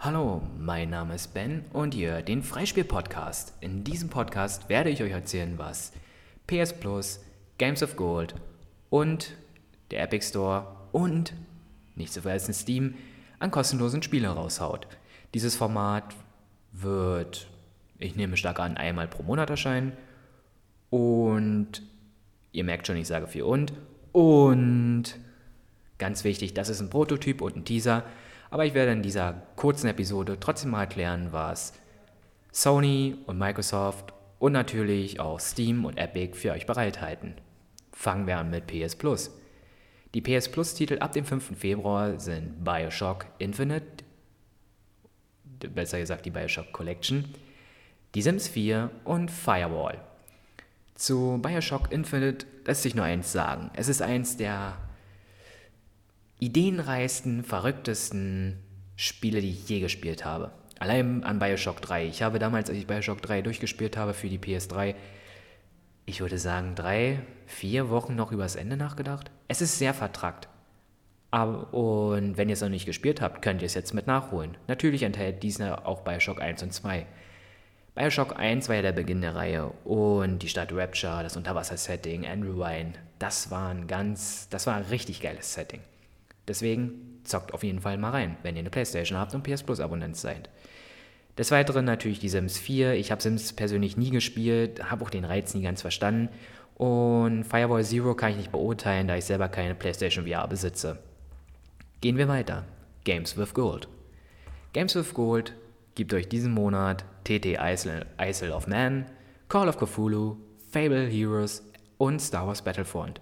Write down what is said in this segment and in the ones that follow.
Hallo, mein Name ist Ben und ihr den Freispiel-Podcast. In diesem Podcast werde ich euch erzählen, was PS Plus, Games of Gold und der Epic Store und, nicht zu vergessen, Steam an kostenlosen Spielen raushaut. Dieses Format wird, ich nehme stark an, einmal pro Monat erscheinen und ihr merkt schon, ich sage viel und und ganz wichtig, das ist ein Prototyp und ein Teaser. Aber ich werde in dieser kurzen Episode trotzdem mal erklären, was Sony und Microsoft und natürlich auch Steam und Epic für euch bereithalten. Fangen wir an mit PS Plus. Die PS Plus Titel ab dem 5. Februar sind Bioshock Infinite, besser gesagt die Bioshock Collection, Die Sims 4 und Firewall. Zu Bioshock Infinite lässt sich nur eins sagen. Es ist eins der ideenreichsten, verrücktesten Spiele, die ich je gespielt habe. Allein an Bioshock 3. Ich habe damals, als ich Bioshock 3 durchgespielt habe für die PS3, ich würde sagen, drei, vier Wochen noch übers Ende nachgedacht. Es ist sehr vertrackt. Aber, und wenn ihr es noch nicht gespielt habt, könnt ihr es jetzt mit nachholen. Natürlich enthält dieser auch Bioshock 1 und 2. Bioshock 1 war ja der Beginn der Reihe und die Stadt Rapture, das Unterwasser-Setting, Andrew Wine, das war ein ganz, das war ein richtig geiles Setting. Deswegen zockt auf jeden Fall mal rein, wenn ihr eine Playstation habt und PS Plus Abonnent seid. Des Weiteren natürlich die Sims 4. Ich habe Sims persönlich nie gespielt, habe auch den Reiz nie ganz verstanden. Und Firewall Zero kann ich nicht beurteilen, da ich selber keine PlayStation VR besitze. Gehen wir weiter. Games with Gold. Games with Gold gibt euch diesen Monat TT Isle, Isle of Man, Call of Cthulhu, Fable Heroes und Star Wars Battlefront.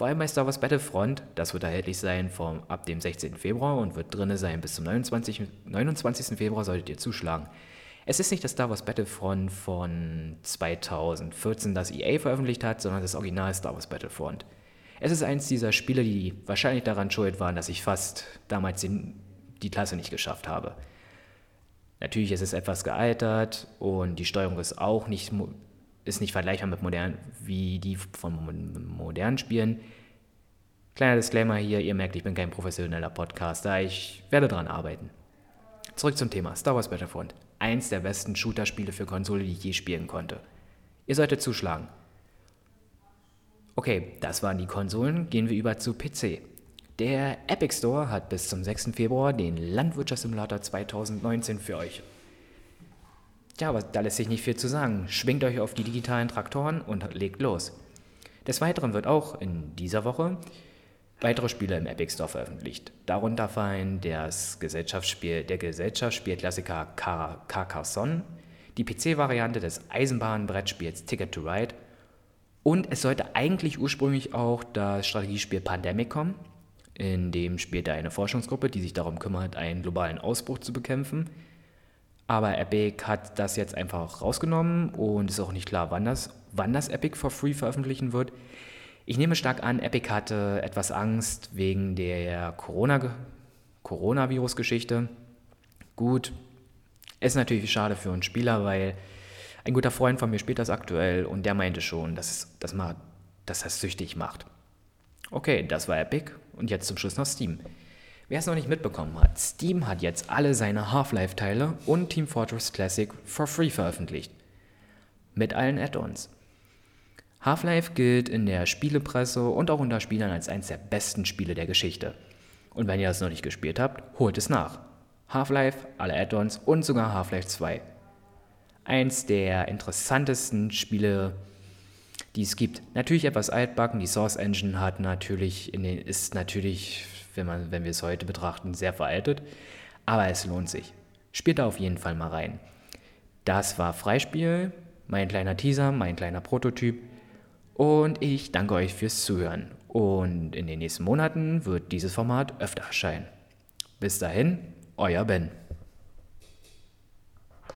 Vor allem bei Star Wars Battlefront, das wird erhältlich sein vom, ab dem 16. Februar und wird drinne sein bis zum 29. 29. Februar, solltet ihr zuschlagen. Es ist nicht das Star Wars Battlefront von 2014, das EA veröffentlicht hat, sondern das Original Star Wars Battlefront. Es ist eins dieser Spiele, die wahrscheinlich daran schuld waren, dass ich fast damals den, die Klasse nicht geschafft habe. Natürlich ist es etwas gealtert und die Steuerung ist auch nicht ist nicht vergleichbar mit modernen, wie die von modernen Spielen. Kleiner Disclaimer hier, ihr merkt, ich bin kein professioneller Podcaster, ich werde daran arbeiten. Zurück zum Thema Star Wars Battlefront. Eins der besten Shooter-Spiele für Konsole, die ich je spielen konnte. Ihr solltet zuschlagen. Okay, das waren die Konsolen, gehen wir über zu PC. Der Epic Store hat bis zum 6. Februar den Landwirtschaftssimulator 2019 für euch ja, aber da lässt sich nicht viel zu sagen. Schwingt euch auf die digitalen Traktoren und legt los. Des Weiteren wird auch in dieser Woche weitere Spiele im Epic Store veröffentlicht. Darunter fallen das Gesellschaftsspiel, der Gesellschaftsspielklassiker Carcassonne, die PC-Variante des Eisenbahnbrettspiels Ticket to Ride und es sollte eigentlich ursprünglich auch das Strategiespiel Pandemic kommen. In dem spielt eine Forschungsgruppe, die sich darum kümmert, einen globalen Ausbruch zu bekämpfen. Aber Epic hat das jetzt einfach rausgenommen und ist auch nicht klar, wann das, wann das Epic for Free veröffentlichen wird. Ich nehme stark an, Epic hatte etwas Angst wegen der Corona, Coronavirus-Geschichte. Gut, ist natürlich schade für einen Spieler, weil ein guter Freund von mir spielt das aktuell und der meinte schon, dass, dass, man, dass das süchtig macht. Okay, das war Epic und jetzt zum Schluss noch Steam. Wer es noch nicht mitbekommen hat, Steam hat jetzt alle seine Half-Life-Teile und Team Fortress Classic for free veröffentlicht. Mit allen Add-ons. Half-Life gilt in der Spielepresse und auch unter Spielern als eines der besten Spiele der Geschichte. Und wenn ihr das noch nicht gespielt habt, holt es nach. Half-Life, alle Add-ons und sogar Half-Life 2. Eins der interessantesten Spiele, die es gibt. Natürlich etwas altbacken, die Source Engine hat natürlich den, ist natürlich wenn, man, wenn wir es heute betrachten, sehr veraltet. Aber es lohnt sich. Spielt da auf jeden Fall mal rein. Das war Freispiel, mein kleiner Teaser, mein kleiner Prototyp. Und ich danke euch fürs Zuhören. Und in den nächsten Monaten wird dieses Format öfter erscheinen. Bis dahin, euer Ben.